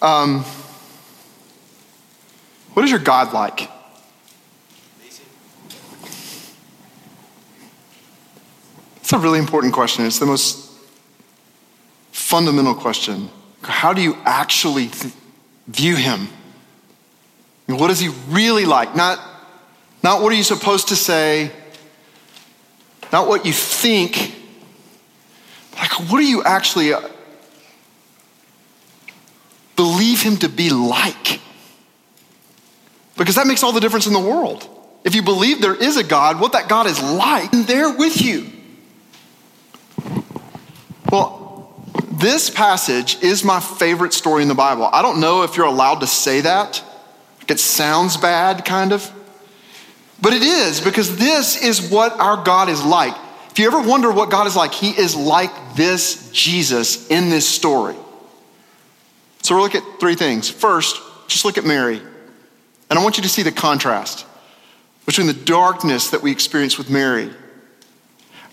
Um, what is your God like? It's a really important question. It's the most fundamental question. How do you actually th- view him? what is he really like? Not, not what are you supposed to say, not what you think. Like, what are you actually believe him to be like? Because that makes all the difference in the world. If you believe there is a God, what that God is like, and there with you. Well, this passage is my favorite story in the Bible. I don't know if you're allowed to say that. It sounds bad, kind of. But it is, because this is what our God is like. If you ever wonder what God is like, He is like this Jesus in this story. So we'll look at three things. First, just look at Mary. And I want you to see the contrast between the darkness that we experience with Mary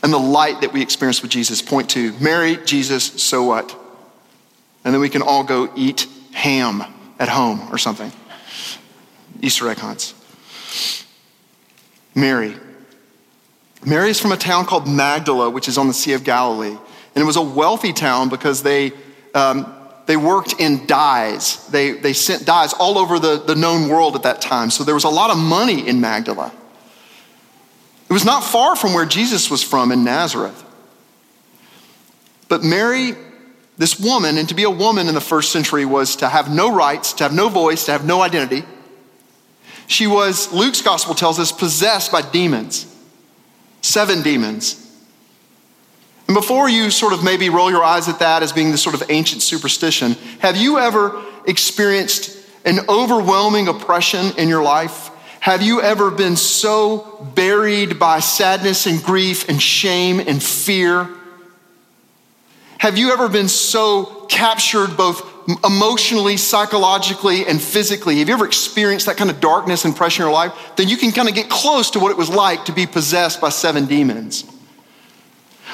and the light that we experience with Jesus. Point to Mary, Jesus, so what? And then we can all go eat ham at home or something. Easter egg hunts. Mary. Mary is from a town called Magdala, which is on the Sea of Galilee. And it was a wealthy town because they, um, they worked in dyes. They, they sent dyes all over the, the known world at that time. So there was a lot of money in Magdala. It was not far from where Jesus was from in Nazareth. But Mary, this woman, and to be a woman in the first century was to have no rights, to have no voice, to have no identity. She was, Luke's gospel tells us, possessed by demons, seven demons. And before you sort of maybe roll your eyes at that as being this sort of ancient superstition, have you ever experienced an overwhelming oppression in your life? Have you ever been so buried by sadness and grief and shame and fear? Have you ever been so captured both emotionally, psychologically, and physically? Have you ever experienced that kind of darkness and pressure in your life? Then you can kind of get close to what it was like to be possessed by seven demons.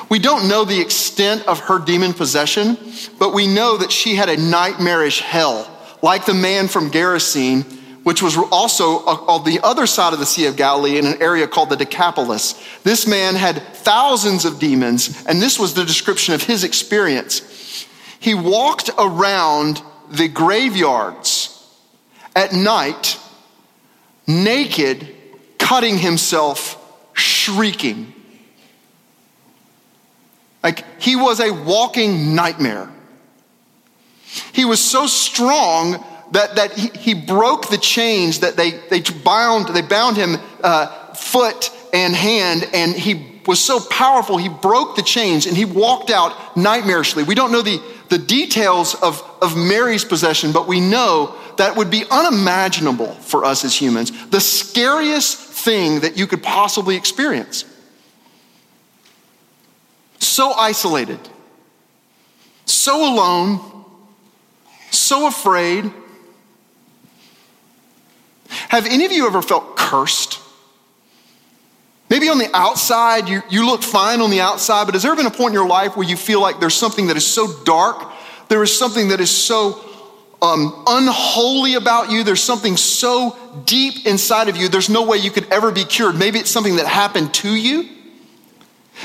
We don't know the extent of her demon possession, but we know that she had a nightmarish hell, like the man from Gerasene, which was also on the other side of the Sea of Galilee in an area called the Decapolis. This man had thousands of demons, and this was the description of his experience. He walked around the graveyards at night, naked, cutting himself, shrieking. Like he was a walking nightmare. He was so strong that, that he, he broke the chains that they, they bound, they bound him uh, foot and hand, and he was so powerful, he broke the chains and he walked out nightmarishly. We don't know the, the details of, of Mary's possession, but we know that would be unimaginable for us as humans. The scariest thing that you could possibly experience so isolated, so alone, so afraid. Have any of you ever felt cursed? Maybe on the outside, you, you look fine on the outside, but has there been a point in your life where you feel like there's something that is so dark, there is something that is so um, unholy about you, there's something so deep inside of you, there's no way you could ever be cured? Maybe it's something that happened to you.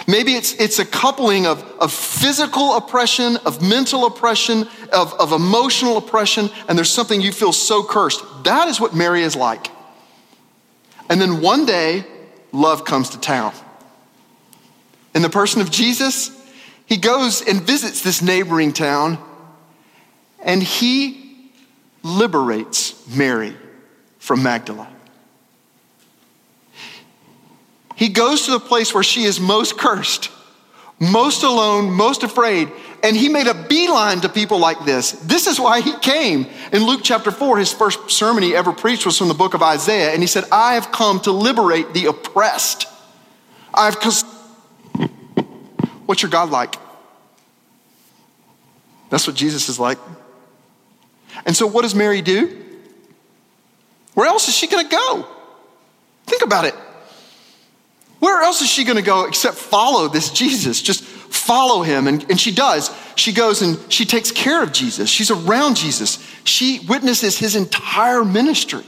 Maybe it's, it's a coupling of, of physical oppression, of mental oppression, of, of emotional oppression, and there's something you feel so cursed. That is what Mary is like. And then one day, love comes to town. In the person of Jesus, he goes and visits this neighboring town, and he liberates Mary from Magdala. He goes to the place where she is most cursed, most alone, most afraid, And he made a beeline to people like this. This is why he came. In Luke chapter 4, his first sermon he ever preached was from the book of Isaiah. And he said, I have come to liberate the oppressed. I've. What's your God like? That's what Jesus is like. And so, what does Mary do? Where else is she going to go? Think about it. Where else is she going to go except follow this Jesus? Just follow him. And, and she does. She goes and she takes care of Jesus. She's around Jesus. She witnesses his entire ministry.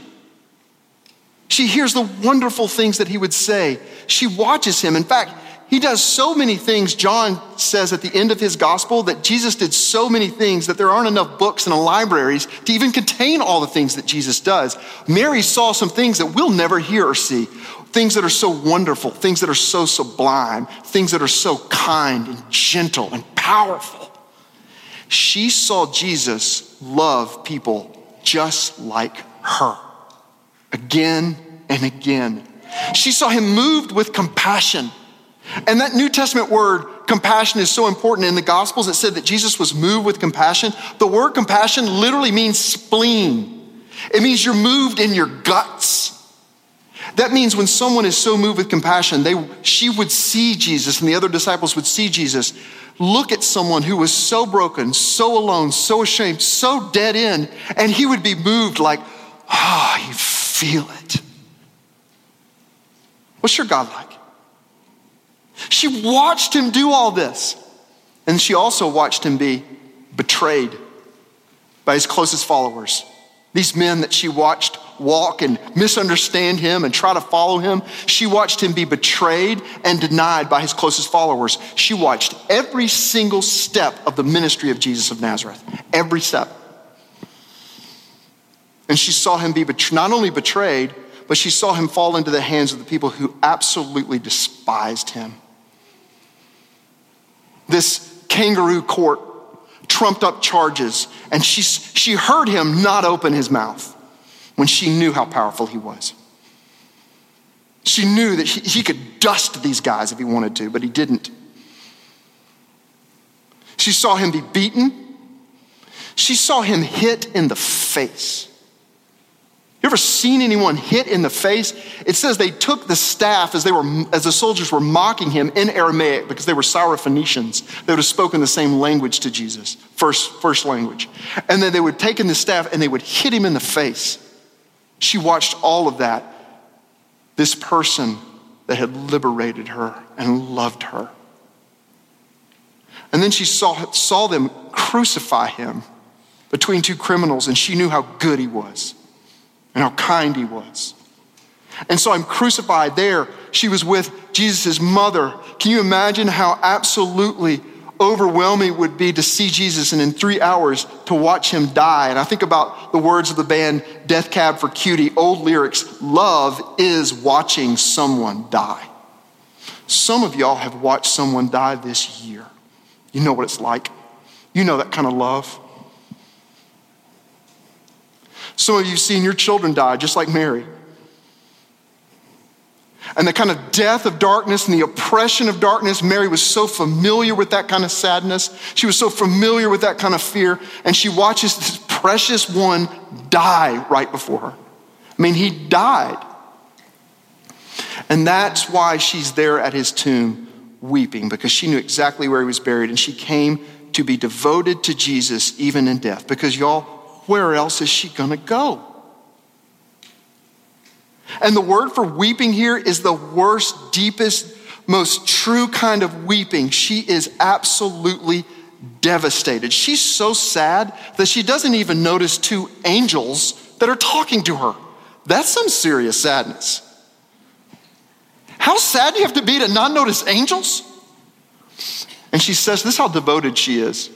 She hears the wonderful things that he would say. She watches him. In fact, he does so many things. John says at the end of his gospel that Jesus did so many things that there aren't enough books in the libraries to even contain all the things that Jesus does. Mary saw some things that we'll never hear or see. Things that are so wonderful, things that are so sublime, things that are so kind and gentle and powerful. She saw Jesus love people just like her again and again. She saw him moved with compassion and that New Testament word, compassion, is so important. In the Gospels, it said that Jesus was moved with compassion. The word compassion literally means spleen, it means you're moved in your guts. That means when someone is so moved with compassion, they, she would see Jesus and the other disciples would see Jesus look at someone who was so broken, so alone, so ashamed, so dead in, and he would be moved like, ah, oh, you feel it. What's your God like? She watched him do all this. And she also watched him be betrayed by his closest followers. These men that she watched walk and misunderstand him and try to follow him. She watched him be betrayed and denied by his closest followers. She watched every single step of the ministry of Jesus of Nazareth. Every step. And she saw him be not only betrayed, but she saw him fall into the hands of the people who absolutely despised him this kangaroo court trumped up charges, and she, she heard him not open his mouth when she knew how powerful he was. She knew that he, he could dust these guys if he wanted to, but he didn't. She saw him be beaten. She saw him hit in the face. You ever seen anyone hit in the face? It says they took the staff as they were as the soldiers were mocking him in Aramaic because they were Syrophoenicians. They would have spoken the same language to Jesus, first, first language. And then they would take in the staff and they would hit him in the face. She watched all of that. This person that had liberated her and loved her. And then she saw, saw them crucify him between two criminals, and she knew how good he was and how kind he was. And so I'm crucified there. She was with Jesus' mother. Can you imagine how absolutely overwhelming it would be to see Jesus and in three hours to watch him die? And I think about the words of the band Death Cab for Cutie, old lyrics love is watching someone die. Some of y'all have watched someone die this year. You know what it's like. You know that kind of love. Some of you have seen your children die, just like Mary. And the kind of death of darkness and the oppression of darkness, Mary was so familiar with that kind of sadness. She was so familiar with that kind of fear. And she watches this precious one die right before her. I mean, he died. And that's why she's there at his tomb weeping, because she knew exactly where he was buried. And she came to be devoted to Jesus even in death. Because, y'all, where else is she going to go? And the word for weeping here is the worst, deepest, most true kind of weeping. She is absolutely devastated. She's so sad that she doesn't even notice two angels that are talking to her. That's some serious sadness. How sad do you have to be to not notice angels? And she says, This is how devoted she is.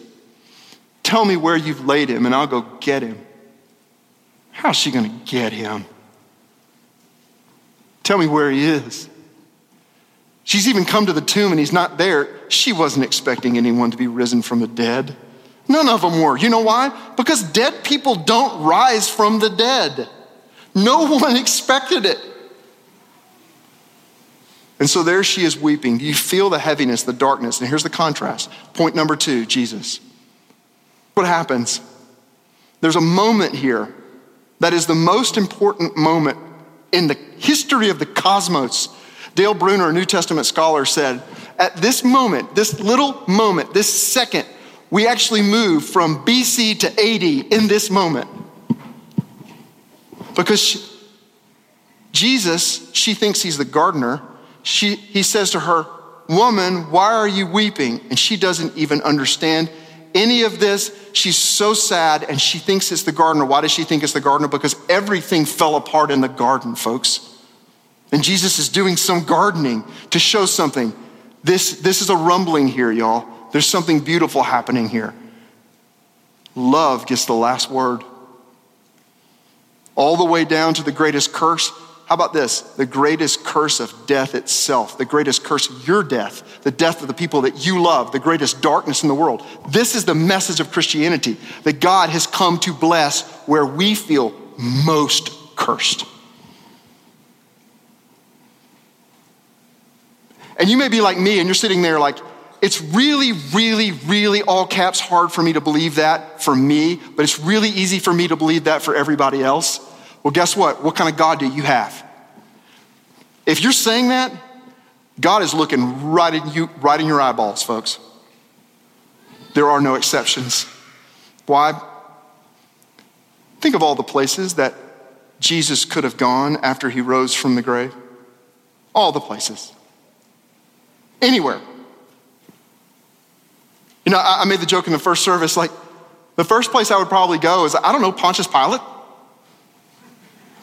Tell me where you've laid him, and I'll go get him. How's she going to get him? Tell me where he is. She's even come to the tomb and he's not there. She wasn't expecting anyone to be risen from the dead. None of them were. You know why? Because dead people don't rise from the dead. No one expected it. And so there she is weeping. Do you feel the heaviness, the darkness? And here's the contrast. Point number two Jesus. What happens? There's a moment here that is the most important moment in the history of the cosmos. Dale Bruner, a New Testament scholar, said, At this moment, this little moment, this second, we actually move from BC to AD in this moment. Because she, Jesus, she thinks he's the gardener. She, he says to her, Woman, why are you weeping? And she doesn't even understand any of this. She's so sad and she thinks it's the gardener. Why does she think it's the gardener? Because everything fell apart in the garden, folks. And Jesus is doing some gardening to show something. This, this is a rumbling here, y'all. There's something beautiful happening here. Love gets the last word. All the way down to the greatest curse. How about this? The greatest curse of death itself, the greatest curse of your death, the death of the people that you love, the greatest darkness in the world. This is the message of Christianity that God has come to bless where we feel most cursed. And you may be like me and you're sitting there like, it's really, really, really all caps hard for me to believe that for me, but it's really easy for me to believe that for everybody else. Well, guess what? What kind of God do you have? If you're saying that, God is looking right in you, right in your eyeballs, folks. There are no exceptions. Why? Think of all the places that Jesus could have gone after he rose from the grave. All the places. Anywhere. You know, I made the joke in the first service like, the first place I would probably go is, I don't know, Pontius Pilate.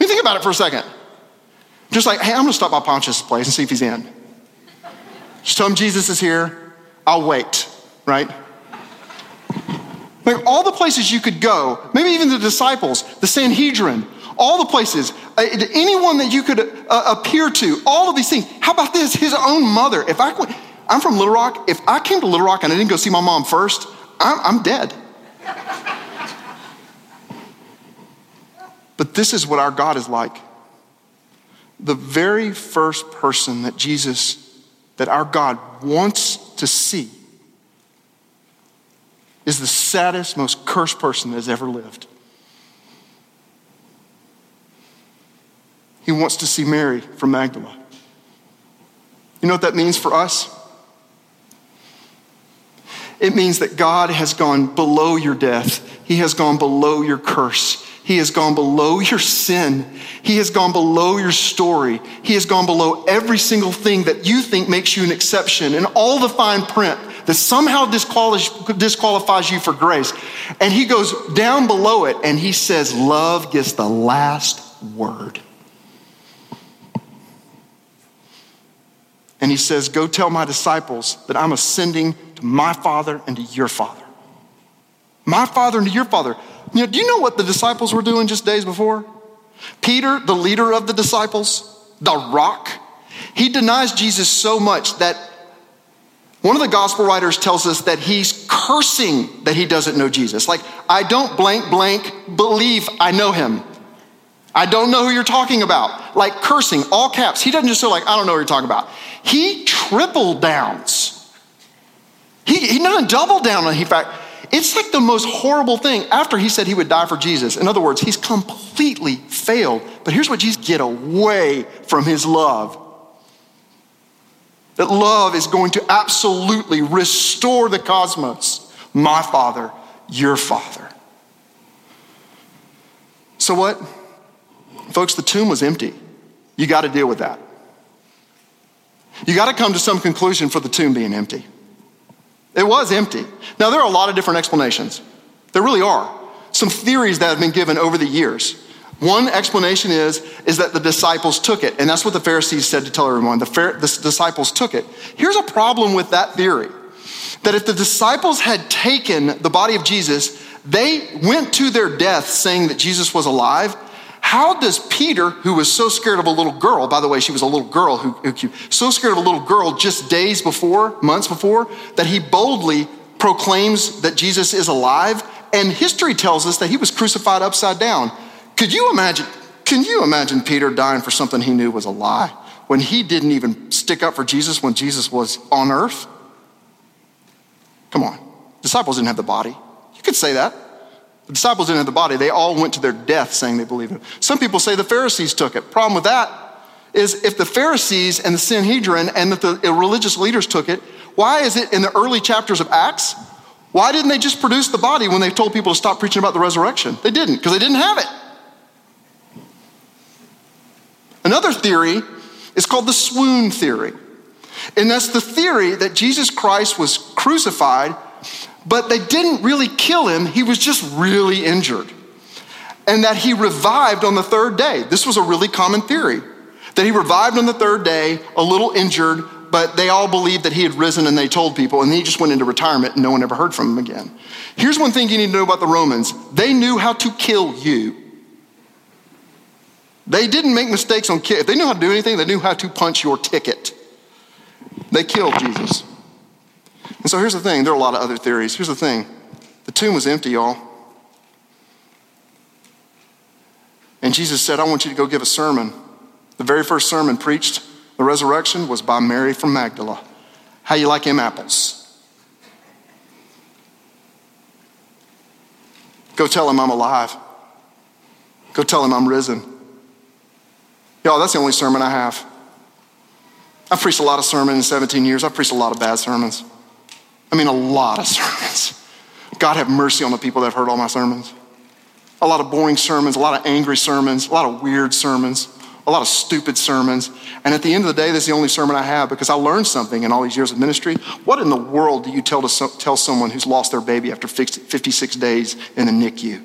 You think about it for a second. Just like, hey, I'm gonna stop by Pontius' place and see if he's in. Just tell him Jesus is here. I'll wait, right? Like all the places you could go, maybe even the disciples, the Sanhedrin, all the places, uh, anyone that you could uh, appear to, all of these things. How about this? His own mother. If I, I'm from Little Rock. If I came to Little Rock and I didn't go see my mom first, I'm, I'm dead. But this is what our God is like. The very first person that Jesus that our God wants to see is the saddest, most cursed person that has ever lived. He wants to see Mary from Magdala. You know what that means for us? It means that God has gone below your death. He has gone below your curse. He has gone below your sin. He has gone below your story. He has gone below every single thing that you think makes you an exception and all the fine print that somehow disqualifies you for grace. And he goes down below it and he says, Love gets the last word. And he says, Go tell my disciples that I'm ascending to my Father and to your Father. My Father and to your Father. You know, do you know what the disciples were doing just days before? Peter, the leader of the disciples, the rock, he denies Jesus so much that one of the gospel writers tells us that he's cursing that he doesn't know Jesus. Like, I don't blank, blank believe I know him. I don't know who you're talking about. Like cursing, all caps. He doesn't just say, like, I don't know what you're talking about. He triple downs. He, he doesn't double down on the fact it's like the most horrible thing after he said he would die for Jesus. In other words, he's completely failed. But here's what Jesus get away from his love. That love is going to absolutely restore the cosmos. My Father, your Father. So what? Folks, the tomb was empty. You got to deal with that. You got to come to some conclusion for the tomb being empty. It was empty. Now, there are a lot of different explanations. There really are. Some theories that have been given over the years. One explanation is, is that the disciples took it, and that's what the Pharisees said to tell everyone. The, the disciples took it. Here's a problem with that theory that if the disciples had taken the body of Jesus, they went to their death saying that Jesus was alive, how does Peter, who was so scared of a little girl, by the way, she was a little girl who, who so scared of a little girl just days before, months before, that he boldly proclaims that Jesus is alive? And history tells us that he was crucified upside down. Could you imagine? Can you imagine Peter dying for something he knew was a lie? when he didn't even stick up for Jesus when Jesus was on earth? Come on. Disciples didn't have the body. You could say that. The disciples didn't have the body. They all went to their death saying they believe it. Some people say the Pharisees took it. Problem with that is if the Pharisees and the Sanhedrin and the religious leaders took it, why is it in the early chapters of Acts? Why didn't they just produce the body when they told people to stop preaching about the resurrection? They didn't, because they didn't have it. Another theory is called the swoon theory. And that's the theory that Jesus Christ was crucified, but they didn't really kill him, he was just really injured. And that he revived on the third day. This was a really common theory. That he revived on the third day, a little injured, but they all believed that he had risen and they told people, and he just went into retirement and no one ever heard from him again. Here's one thing you need to know about the Romans they knew how to kill you. They didn't make mistakes on kill. If they knew how to do anything, they knew how to punch your ticket. They killed Jesus. And so here's the thing there are a lot of other theories. Here's the thing the tomb was empty, y'all. And Jesus said, I want you to go give a sermon. The very first sermon preached the resurrection was by Mary from Magdala. How you like him apples? Go tell him I'm alive. Go tell him I'm risen. Y'all, that's the only sermon I have. I've preached a lot of sermons in 17 years. I've preached a lot of bad sermons. I mean, a lot of sermons. God have mercy on the people that have heard all my sermons. A lot of boring sermons, a lot of angry sermons, a lot of weird sermons a lot of stupid sermons. And at the end of the day, this is the only sermon I have because I learned something in all these years of ministry. What in the world do you tell, to, tell someone who's lost their baby after 56 days in the NICU?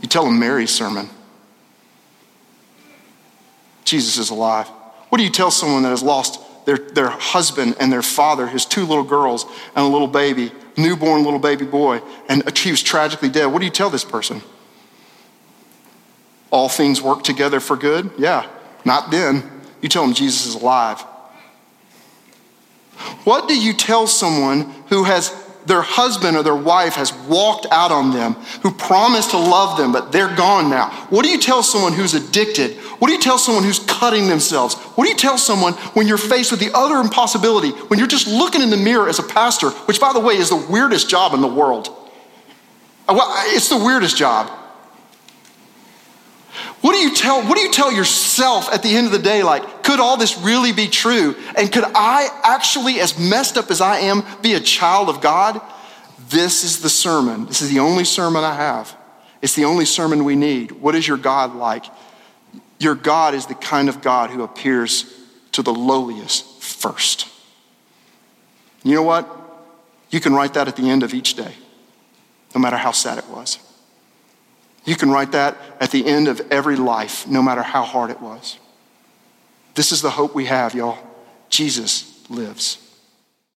You tell them Mary's sermon. Jesus is alive. What do you tell someone that has lost their, their husband and their father, his two little girls, and a little baby, newborn little baby boy, and uh, he was tragically dead? What do you tell this person? all things work together for good? Yeah, not then. You tell them Jesus is alive. What do you tell someone who has their husband or their wife has walked out on them, who promised to love them, but they're gone now? What do you tell someone who's addicted? What do you tell someone who's cutting themselves? What do you tell someone when you're faced with the other impossibility, when you're just looking in the mirror as a pastor, which, by the way, is the weirdest job in the world? Uh, well, It's the weirdest job. What do you tell what do you tell yourself at the end of the day like could all this really be true and could I actually as messed up as I am be a child of God? This is the sermon. This is the only sermon I have. It's the only sermon we need. What is your God like? Your God is the kind of God who appears to the lowliest first. You know what? You can write that at the end of each day, no matter how sad it was. You can write that at the end of every life, no matter how hard it was. This is the hope we have, y'all. Jesus lives.